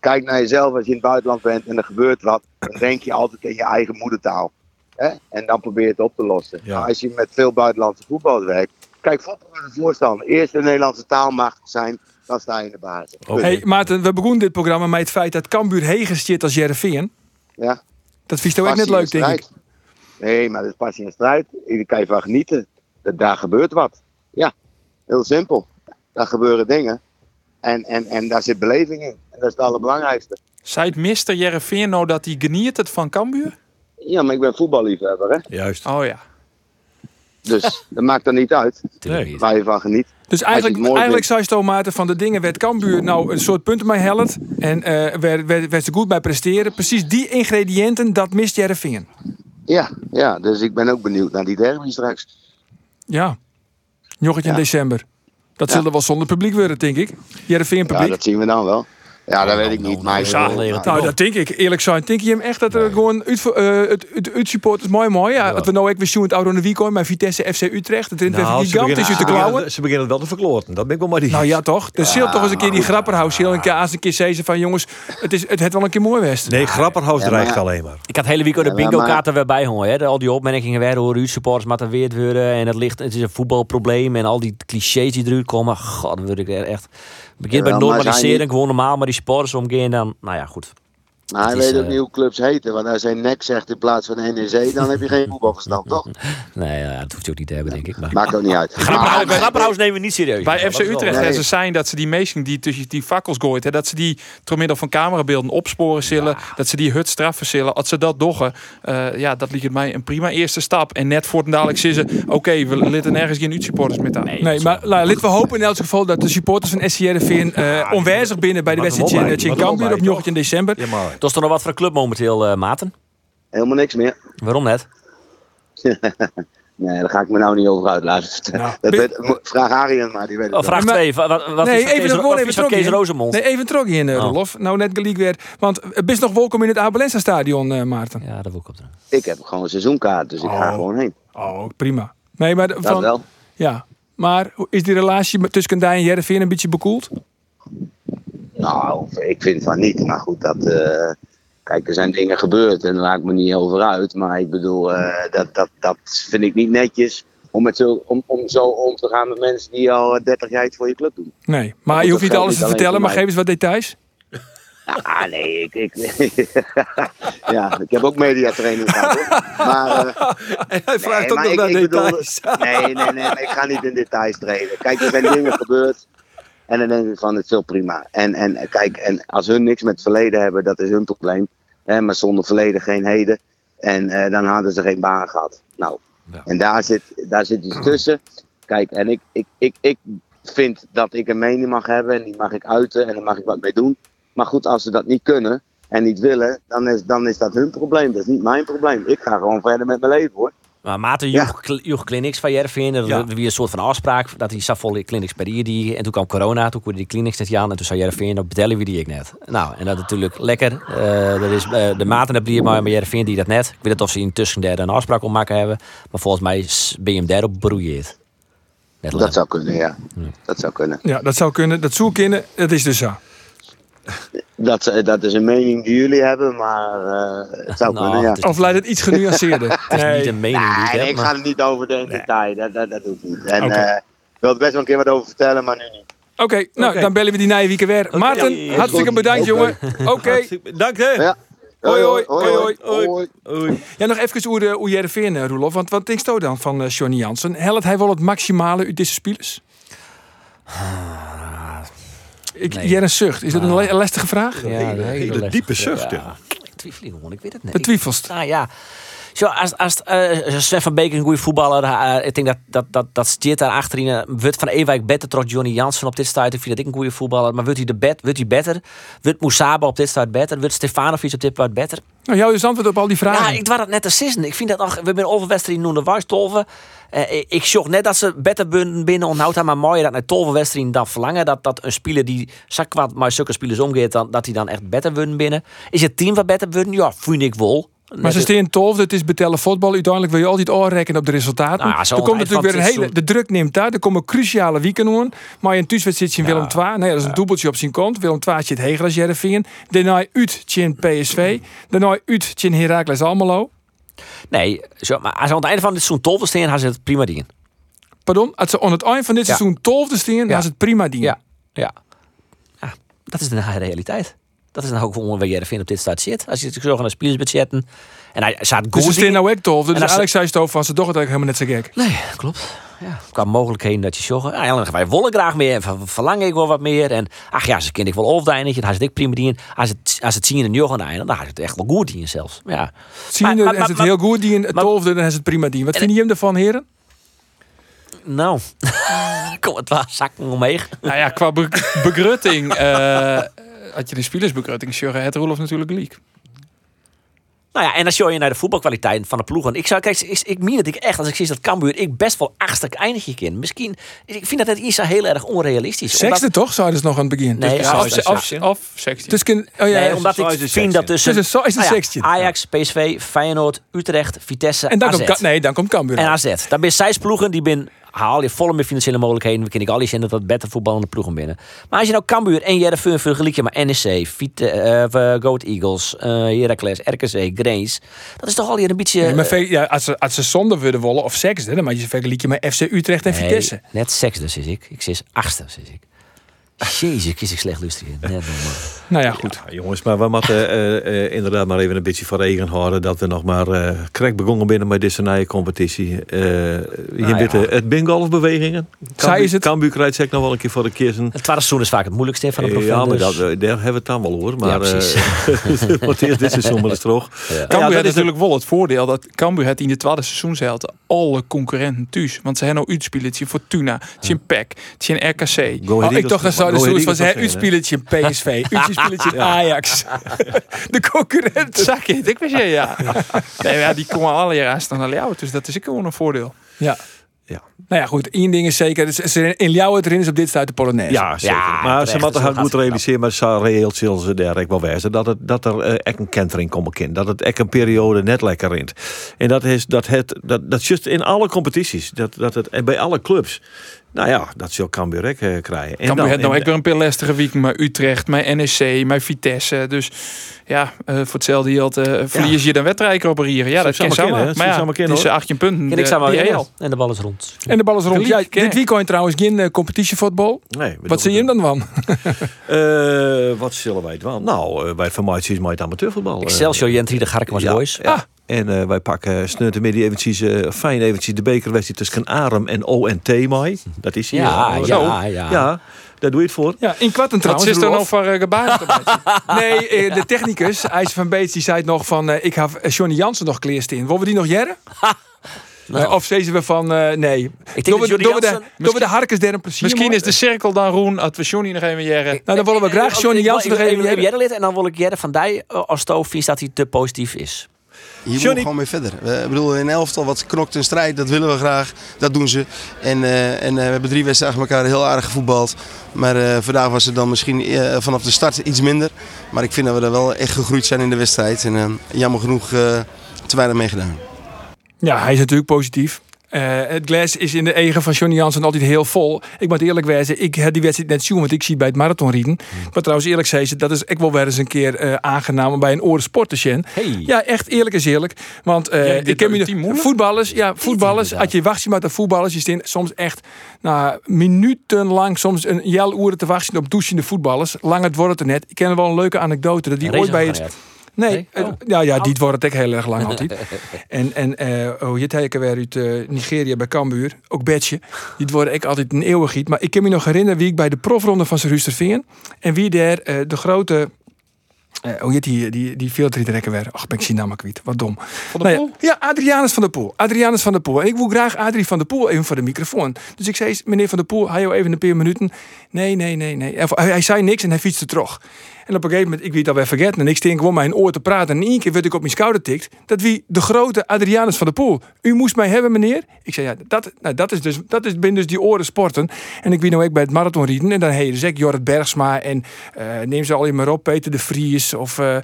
Kijk naar jezelf als je in het buitenland bent en er gebeurt wat. Dan denk je altijd in je eigen moedertaal. Hè? En dan probeer je het op te lossen. Ja. Maar als je met veel buitenlandse voetballers werkt. Kijk, voetbal is een voorstander. Eerst de Nederlandse taalmacht zijn, dan sta je in de basis. Oké. Hey Maarten, we begonnen dit programma met het feit dat Cambuur Hegen zit als Jereveen. Ja. Dat vies toch ook net leuk, denk ik. Nee, maar dat is passie en strijd. Daar kan je van genieten. Dat, daar gebeurt wat. Ja, heel simpel. Daar gebeuren dingen. En, en, en daar zit beleving in. En dat is het allerbelangrijkste. Zei het Mr. Jereveen nou dat hij geniet het van Cambuur? Ja, maar ik ben voetballiefhebber, hè. Juist. Oh ja. Dus dat maakt er niet uit niet. waar je van geniet. Dus eigenlijk, eigenlijk zei je Maarten van de dingen werd Cambuur nou een soort punten bij helpt. En eh werd, werd, werd ze goed bij presteren. Precies die ingrediënten, dat mist Jereveen. Ja, ja, dus ik ben ook benieuwd naar die derby straks. Ja. Joggetje in Ja. december. Dat Ja. zullen wel zonder publiek worden, denk ik. Jereveen Ja, publiek. dat zien we dan wel. Ja, dat weet ik niet. Maar nou, ja, nou, Nou, dat denk ik. Eerlijk zijn, denk je hem echt dat er gewoon uit, eh, het, het, het support is mooi mooi. Ja, Dat we nou ook weer het oude weekend met Vitesse FC Utrecht. Het weer Nou, ze gigantisch beginnen, uit ze, de klauwen. beginnen, ze beginnen wel te verkloten. Dat ben ik wel maar die. Nou ja, toch? Dus zult toch eens een keer die grapperhaus heel een keer aan een keer zeggen van jongens, het is het het wel een keer mooi west. Nee, Grapperhaus Ja, dreigt maar- alleen maar. Ik had het hele weekend de maar- bingo kaarten weer bij hoor. Al die opmerkingen werden hoe u supporters moeten weer worden. En het, ligt, het is een voetbalprobleem. En al die clichés die eruit komen. God, dan word ik er echt... Begin bij normalisering. zijn Gewoon normaal maar die supporters omgaan. Dan, nou ja, goed. Maar hij weet ook eh, niet hoe clubs heten. Want als hij nek zegt in plaats van NEC, dan heb je geen voetbalverstand, toch? Nee, ja, dat hoeft je ook niet te hebben, denk ik. Maar... Maakt ook niet uit. Grapperhaus, nemen we niet serieus. Bij FC Utrecht Nee. ze zijn dat ze die meesten die tussen die fakkels gooit, hè, dat ze die door middel van camerabeelden opsporen zullen, dat ze die hut straffen zullen. Als ze dat doggen, eh, ja, dat lijkt mij een prima eerste stap. En net voor het dadelijk zeggen ze, oké, we litten nergens geen uitsupporters met aan. Nee, maar nou, laten we hopen in elk geval dat de supporters van SCRV eh onwijzig binnen bij de wedstrijd in- Cambuur op wobbai, Joggetje in december. Ja, maar. Is er nog wat voor een club momenteel, eh, Maarten? Helemaal niks meer. Waarom net? Nee, daar ga ik me nou niet over uit laten vertellen. Nou, dat weet, vraag Arjen maar, die weet het Oh, wel. vraag Maar- 2. Wat, wat Nee, is even Kees, gewoon wat even is Kees? Nee, even trok in, Oh. Rolof. Nou, net gelijk weer. Want het best nog welkom in het Abelensa stadion, eh, Maarten. Ja, dat wil ik op doen. Ik heb gewoon een seizoenkaart, dus ik ga Oh. gewoon heen. Oh, prima. Nee, maar Dat van, wel. ja. Maar hoe- is die relatie tussen Kandij en Jereveen een beetje bekoeld? Nou, ik vind van niet. Maar goed, dat, eh, kijk, er zijn dingen gebeurd en daar laat ik me niet over uit. Maar ik bedoel, eh, dat, dat, dat vind ik niet netjes om, met zo, om, om zo om te gaan met mensen die al 30 jaar iets voor je club doen. Nee. Maar je hoeft niet alles te vertellen, maar geef eens wat details. Ah, nee, ik, ik, ja, ik heb ook mediatraining gehad. Hoor. Maar, eh, Hij vraagt Nee, ook nog ik- naar ik bedoel- details. Nee, nee, nee, nee, ik ga niet in details treden. Kijk, er zijn dingen gebeurd. En dan denk ik van, het is wel prima. En, en kijk, en als hun niks met het verleden hebben, dat is hun probleem. Hè, maar zonder verleden geen heden. En eh, dan hadden ze geen baan gehad. Nou, Ja. en daar zit, daar zit iets tussen. Kijk, en ik, ik, ik, ik vind dat ik een mening mag hebben. En die mag ik uiten en daar mag ik wat mee doen. Maar goed, als ze dat niet kunnen en niet willen, dan is, dan is dat hun probleem. Dat is niet mijn probleem. Ik ga gewoon verder met mijn leven hoor. Maar Maarten Ja. joeg, cl- joeg clinics van Jervin. Er Ja. was weer een soort van afspraak dat hij zat vol clinics per jaar die. En toen kwam corona, toen konden die clinics net aan. En toen zei Jervin, dat betellen we die ik net. Nou, en dat is natuurlijk lekker. Eh er is, eh, de Maarten heb je maar, maar Jervin die dat net. Ik weet niet of ze intussen daar een afspraak om maken hebben. Maar volgens mij is- ben je hem daarop beroeid. Net Dat zou kunnen, ja. Dat zou kunnen. Ja, dat zou kunnen. Dat zou kunnen. Dat is dus zo. Dat, eh, dat is een mening die jullie hebben, maar eh, het zou Nou, kunnen, ja. het is- Of leidt het iets genuanceerder? Het is niet een mening die ik Nee, heb. ik maar- ga er niet over de detail. Dat, dat, dat doe ik niet. En eh, ik wil er best wel een keer wat over vertellen, maar nu niet. Oké, nou dan bellen we die weekend weer. Maarten, Ja, hartstikke goed. bedankt jongen. Oké. Hartstikke- Dank hè. Ja. Hoi, hoi, hoi, hoi. hoi. hoi. Oei. Ja, nog even hoe, de, hoe jij de veer, Roelof. Want wat denkst je dan van eh, Johnny Jansen? Helpt hij wel het maximale uit deze spelers? Ik, nee. Jij een zucht. Is dat een le- lastige vraag? Ja, een hele lastige diepe zucht, Ja. Ik twijfel gewoon, ik weet het niet. Betwijfelst. Nou ja. Zo, als, als eh, Sven van Beek een goede voetballer, eh, ik denk dat, dat, dat, dat daar achterin. eh, Wordt Van Ewijk beter trots Johnny Jansen op dit stuit. Ik vind dat ik een goede voetballer. Maar wordt hij, de bet, wordt hij beter? Wordt Moesaba op dit stuit beter? Wordt Stefanovic op dit stuit beter? Nou, jou is antwoord op al die vragen. Ja, ik dwar dat net te sissen. Ik vind dat we hebben overwedstrijd noemen de Tolven. Eh, ik- ik zocht net dat ze beter binnen, onthoudt maar mooier dat naar Tolvenwedstrijd dan verlangen. Dat, dat een speler die zak maar zulke spelers omgeeft, dan, dat hij dan echt beter winnen binnen. Is het team wat beter? Ja, vind ik wel. Maar ze staan tof, het is betellen voetbal. Uiteindelijk wil je altijd aanrekenen op de resultaten. Nou ja, er komt natuurlijk weer een van hele. De druk neemt daar. Er komen cruciale weekenden aan. Maar een thuiswedstrijd in Ja. Willem II. Nee, dat is een dubbeltje op zijn kont. Willem II zit heger als Jereveen. Daarna uit in PSV. Daarna uit in Heracles Almelo. Nee, zo, maar als ze aan het einde van dit seizoen Tolven staan, gaan ze het prima dingen. Pardon, als ze aan het eind van dit Ja. seizoen 12 staan, dan Ja. is het prima. Ja, ja. ja dat is de realiteit. Dat is nou ook gewoon waar Jereveen op dit staat zit. Als je het zo naar spelers budgetten. En hij staat Dus goed. ze staan nou ook 12. Dus eigenlijk zei je het over van ze toch het eigenlijk helemaal net zo gek. Nee, klopt. Ja, qua mogelijkheden dat je. Ja, dan wij willen graag meer en ver- verlang ik wel wat meer. En ach ja, ze kind ik wel overdeinetje. Dan is het ik prima dien. Als het, als het zien en joch aan einde, dan is het echt wel goed dien zelfs. Ja. Zien dan is het heel goed. In het 12 dan is het prima ding. Wat En- vinden jullie ervan, heren? Nou, kom het wel zakken omheen. Nou ja, qua be- begrutting. eh had je de spelersbegrutting, Sjurre het Roelof natuurlijk leak. Nou ja, en dan show je naar de voetbalkwaliteit van de ploegen. Ik zou, kijk, ik, ik meen dat ik echt, als ik zie dat Cambuur, ik best wel achtste eindig in. Misschien, ik vind dat het iets heel erg onrealistisch. Omdat- Sexte toch, zouden ze nog aan het begin. Nee, Dus- ja, Ja, of- of, of, of 16. Dus kun, oh ja, Nee, ja, omdat ik vind dat 16. tussen Dus een is nou ja, 16. Ajax, PSV, Feyenoord, Utrecht, Vitesse, en dan AZ. komt, nee, dan komt Cambuur. En. AZ. Dan ben zes ploegen die ben haal je volle meer financiële mogelijkheden. We kennen ik al die zien dat dat beter voetballende ploegen binnen. Maar als je nou Cambuur en Jereveen vergelijk je maar NEC, Vite, eh, eh, Goat Eagles, eh Heracles, RKC, Grace. Dat is toch al hier een beetje... Nee, maar ja, als, ze, als ze zonder willen wollen of sexde, dan moet je vergelijken met FC Utrecht en Nee, Vitesse. net seks dus is ik. Ik zit achtste is ik. Jezus, kies ik slecht luisteren. Net normaal. Nou ja, goed. Ja, jongens, maar we moeten eh, eh, inderdaad maar even een beetje voor regen houden dat we nog maar eh krek begonnen binnen met deze nieuwe competitie. Eh je ja. het bingo-golfbewegingen. Zij is het- Cambuur krijgt zeker nog wel een keer voor de kiezen. Het tweede seizoen is vaak het moeilijkste van de Ja, profiel. maar dus- dat, daar hebben we het dan wel hoor. Maar Ja, precies. eh, wat is dit seizoen maar eens terug. Cambuur had is natuurlijk wel het voordeel dat Cambuur het in de tweede seizoen zelf alle concurrenten thuis. Want ze hebben nou uitspelen, het is Fortuna, het is PEC, het is RKC. Oh, ik dacht dat zouden zoiets hè, nog uitspelletje in PSV, uitspelletje in Ajax. De concurrent. Zak je het? Ik wist je, ja. Nee, ja, die komen alle jaren staan naar jou, dus dat is ook gewoon een voordeel. Ja. Ja. Nou ja, goed. één ding is zeker. dus ze- In Ljouwen erin is op dit stuit de Polonaise. Ja, zeker. Ja, maar terecht, ze moeten wel goed realiseren, maar ze reëel zullen ze daar ook wel wezen. Dat, het, dat er eh, echt een kentering komen kan. Dat het echt een periode net lekker rint. En dat is dat het, dat, dat is juist in alle competities. Dat, dat het, en bij alle clubs. Nou ja, dat zal Cambuur ook eh, krijgen. En Cambuur dan- heeft nou weer een paar lastige week met Utrecht, met NEC, met Vitesse. Dus ja, eh, voor hetzelfde geld eh verlies je dan wedstrijd opereren. Ja, dat kan maar. Maar Zo ja, zou maar kennen, het is hoor. 18 punten. En ik zou maar heel. En de bal is rond. En de bal is rond. Ja, dit weekend trouwens geen eh, competitievoetbal. Nee, Wat zie je hem dan van? Eh, wat zullen wij het wel? Nou, eh, wij vermaatjes is maar het amateurvoetbal. Excelsior, Jentri, de Garken was Ja, boys. ja. En eh, wij pakken snunten midden eventjes, eh, fijn eventjes de bekerwedstrijd tussen Arem en ONT mee. Dat is hier. Ja, eh, ja, ja. Ja, daar doe je het voor. Ja, in kwarten Wat trouwens. is er Roelof. voor uh, gebaar? Nee, de technicus, IJs van Beets, die zei het nog van... eh, ik heb Johnny Jansen nog kleerst in. Willen we die nog jaren? Nou. of zeiden we van, eh, nee. Ik denk Doen we, dat de, Jansen- doen we de harkens der een plezier Misschien is de cirkel dan roen als we Johnny nog even jaren. Nou, dan willen we graag Johnny Jansen nog even jaren. En dan wil ik Jelle van Dij als vindt dat hij te positief is. Hier moet gewoon mee verder. We, ik bedoel, in elftal wat knokt en strijd, dat willen we graag. Dat doen ze. En, eh, en eh, we hebben drie wedstrijden achter elkaar heel aardig gevoetbald. Maar eh, vandaag was het dan misschien vanaf de start iets minder. Maar ik vind dat we er wel echt gegroeid zijn in de wedstrijd. En jammer genoeg te weinig meegedaan. Ja, hij is natuurlijk positief. Eh, het glas is in de egen van Johnny Jansen altijd heel vol. Ik moet eerlijk wezen, ik heb die wedstrijd net zien, want ik zie bij het marathonrieden. Maar trouwens eerlijk zeggen, dat is ik wel weer eens een keer eh, aangenaam om bij een oren sport te zien. Hey. Ja, echt eerlijk is eerlijk. Want Ja, dit ik team moeilijk? voetballers, ja, voetballers. Als je wacht met de voetballers, je staat soms echt nou, minutenlang, soms een jel uren te wachten op douchende voetballers. Lang het wordt het er net. Ik ken wel een leuke anekdote dat die ooit bij het Nee, Oh. ja, ja, die wordt het ook heel erg lang altijd. en en oh, je teken weer uit eh, Nigeria bij Cambuur, ook Betje. Die wordt ik altijd een eeuwigheid. Maar ik kan me nog herinneren wie ik bij de profronde van Rusterveen en wie daar eh, de grote eh hoe heet die, die, die veeltrietrekker weer? Ach, ben ik zien kwijt. Wat dom. Van Nou de ja, Poel? ja, Adrianus van der Poel. Adrianus van der Poel. En ik wil graag Adrie van der Poel even voor de microfoon. Dus ik zei, meneer van der Poel, hij jou even een paar minuten. Nee, nee, nee, nee. Hij, hij zei niks en hij fietste terug. En op een gegeven moment, ik weet dat weer vergeten. En ik steen gewoon mijn oor te praten. En in één keer werd ik op mijn schouder tikt. Dat wie de grote Adrianus van der Poel. U moest mij hebben, meneer. Ik zei, ja, dat, nou, dat is dus, dat is, ben dus die oren sporten. En ik weet nou ook bij het marathonrieden. En dan heet dus ik Jorrit Bergsma. En eh, neem ze al in maar op. Peter de Vries of eh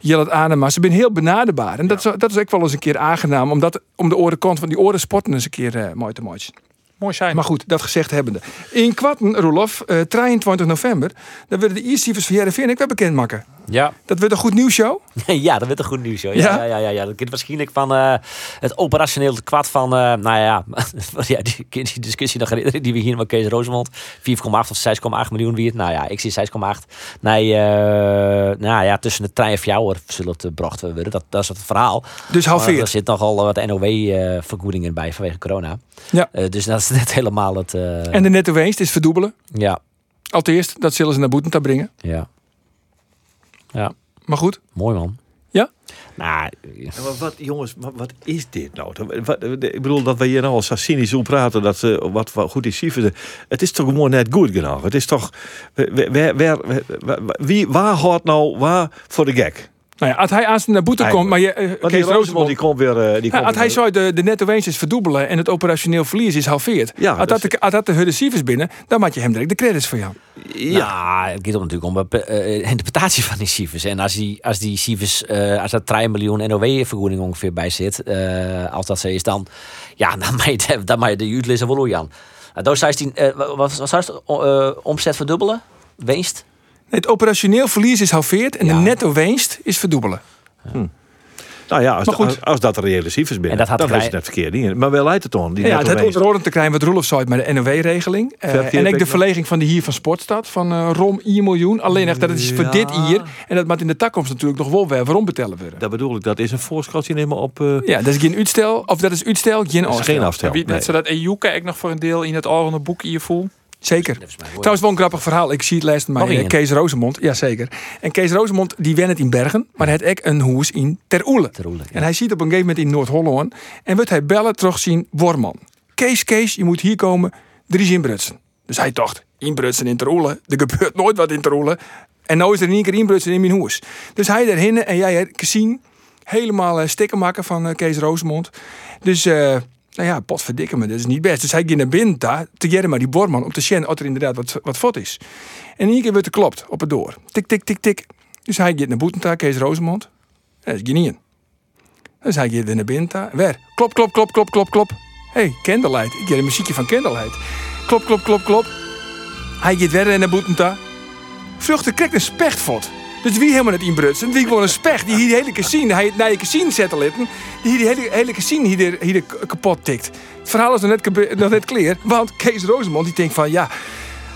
Jillet Anema. Ze zijn heel benaderbaar. En dat, is, dat is ook wel eens een keer aangenaam. Om, dat, om de orenkant van die oren sporten eens een keer eh, mooi te maken. Mooi zijn. Maar goed, dat gezegd hebbende. In kwarten, Roelof, eh 23 november, dan werden de eerste van Jereveen ik wel bekend maken. Ja. Dat werd een goed nieuws show. ja, dat werd een goed nieuws. Joh. Ja, Ja? ja, ja. Dat kent waarschijnlijk van eh, het operationeel kwad van, eh, nou ja, ja die, die discussie nog herinneren die we hier met Kees Rosemond. 4,8 of 6,8 miljoen wie het. Nou ja, ik zie 6,8. Nee, eh, nou ja, tussen de trein en fjouwer zullen het gebracht worden. Dat, dat is het verhaal. Dus Maar er halveer. zit nogal wat NOW-vergoedingen bij vanwege corona. Ja. Dus dat is net helemaal het. En de netto winst is verdubbelen. Ja, Als eerst, dat zullen ze naar Boetenta brengen. ja. Ja, Maar goed, mooi man. Ja? Nou, maar wat, jongens, wat, wat is dit nou? Wat, ik bedoel dat we hier nou al zo cynisch op praten dat ze wat, wat goed is cijfers. Het is toch gewoon net goed genoeg. Het is toch, waar, waar, waar- waar- wie, waar hoort nou waar voor de gek? Nou ja, als hij aan naar Boete komt, maar je, die Kees Roosmond... die komt weer. eh, Die Ja, komt als hij weer- zou de, de netto is verdubbelen en het operationeel verlies is halveerd. Ja, als, dat dat de, als dat de cijfers binnen, dan maak je hem direct de credits voor jou. Ja, Nou, het gaat om natuurlijk om de eh, interpretatie van die cijfers. En als die, als die cijfers, eh, als er 3 miljoen NOW-vergoeding ongeveer bij zit, eh, als dat zo is, dan, ja, dan mag je, dan mag je de uitlezen wel Jan. Uh, Doos 16, eh wat was het? eh, omzet verdubbelen? Winst? Het operationeel verlies is halveerd en Ja. de netto winst is verdubbelen. Nou ja, als, Maar goed. als, als dat de reële cijfers binnen, En dat had dan is het net verkeerd. niet. Maar wel leidt het dan. Die Ja, het winst. onderordend te krijgen wat Roelof zei met de NOW-regeling. Verkeerd en ik de ik verleging van de hier van Sportstad van eh Rom 1 miljoen. Alleen echt dat is voor Ja. dit hier. En dat moet in de toekomst natuurlijk nog wel weer waarom betellen worden. Dat bedoel ik, dat is een voorschotje nemen op. eh Ja, dat is geen uitstel. Of dat is uitstel, geen dat is afstel. geen afstel. Wie, nee. net zodat EU kijk nog voor een deel in het algemene boek voel. Zeker. Trouwens wel een grappig verhaal. Ik zie het lijst maar één. Kees Rosemond. Jazeker. En Kees Rosemond die wen het in Bergen. Maar hij heeft ook een hoes in Ter Oele. Ter Oele, ja. En hij ziet op een gegeven moment in Noord-Holland. En wordt hij bellen terugzien. Worman. Kees, Kees, je moet hier komen. Er is inbrutsen. Dus hij dacht, inbrutsen in Ter Oele. Er gebeurt nooit wat in Ter Oele. En nou is er in één keer inbrutsen in mijn hoes. Dus hij daarheen en jij hebt gezien. Helemaal eh, stikken maken van eh, Kees Rosemond. Dus... eh, Nou ja, potverdikke me, dat is niet best. Dus hij ging naar binnen daar, te jaren maar die borman, om te zien of er inderdaad wat, wat fot is. En in één keer werd er klopt op het door. Tik, tik, tik, tik. Dus hij gaat naar boeten Kees Rosemond. Dat is in. Dus hij gaat weer naar binnen. Weer. Klop, klop, klop, klop, klop, klop. Hé, hey, Candlelight. Ik heb een muziekje van Candlelight. Klop, klop, klop, klop. Hij gaat weer naar boeten. Vruchten krijgt een spechtvot. Dus wie helemaal niet inbrutsen. Die gewoon een specht. Die hier de hele casino, hij naar je casino zetten. Die hier de hele, hele casino hier, hier kapot tikt. Het verhaal is nog net, nog net clear. Want Kees Rosemond die denkt van ja.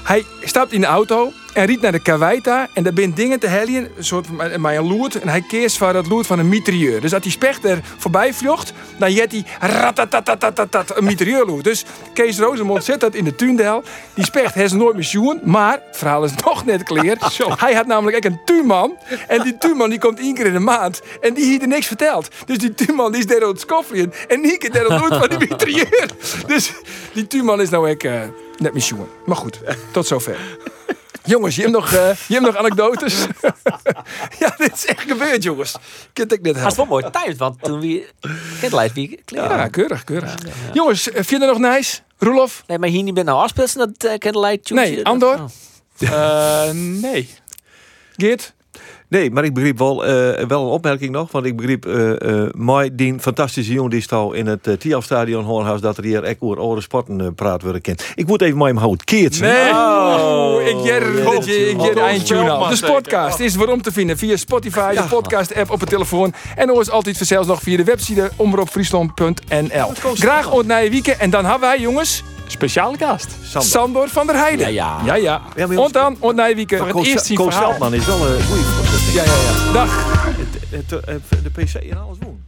Hij stapt in de auto en riet naar de Kawaita. En daar zijn dingen te helien, een soort met een loert. En hij keert van dat loert van een mitrailleur. Dus als die specht er voorbij vlucht, dan jet hij ratatatatatatat een mitrailleurloert. Dus Kees Rosemond zet dat in de tuindel. Die specht heeft nooit meer sjoen. Maar het verhaal is nog net clear. Hij had namelijk ook een tuinman. En die tuinman die komt één keer in de maand. En die heeft er niks verteld. Dus die tuinman die is daar aan het. En keer daar aan het van die mitrailleur. Dus die tuinman is nou ook eh, net meer sjoen. Maar goed, tot zover. Jongens, je hebt nog, eh, je hebt nog anekdotes. ja, dit is echt gebeurd, jongens. Ik heb het net Maar het is wel mooi timed, want toen wie Candlelight wie kleren. Ja, keurig, keurig. Jongens, eh, vind je er nog nice? Roelof? Nee, maar hier niet ben nou afspeelsen dat uh, Candlelight tune. Nee, Andor? Eh, nee. Geert? Nee, maar ik begreep wel, eh, wel een opmerking nog. Want ik begreep eh eh mooi die fantastische jongen die stal in het uh, Tialf-stadion Hoornhuis... dat er hier echt over oude sporten praat worden kent. Ik moet even mooi hem houden. Keert Nee! Oh, je ik jer Oh, eindtune De. Sportcast is waarom te vinden via Spotify, de podcast-app op het telefoon. En ook is altijd vanzelfs nog via de website omroepfriesland.nl. Graag ontnij weekend. En dan hebben wij, jongens, Speciale gast. Sander. Sandor van der Heijden. Ja, ja. Ja, ja. Ja, Ont dan, ontnij weekend. Voor het eerst zien Koos. Veldman is wel een goede. Ja, ja, ja. Dag. Het, het, het, de PC en alles doen.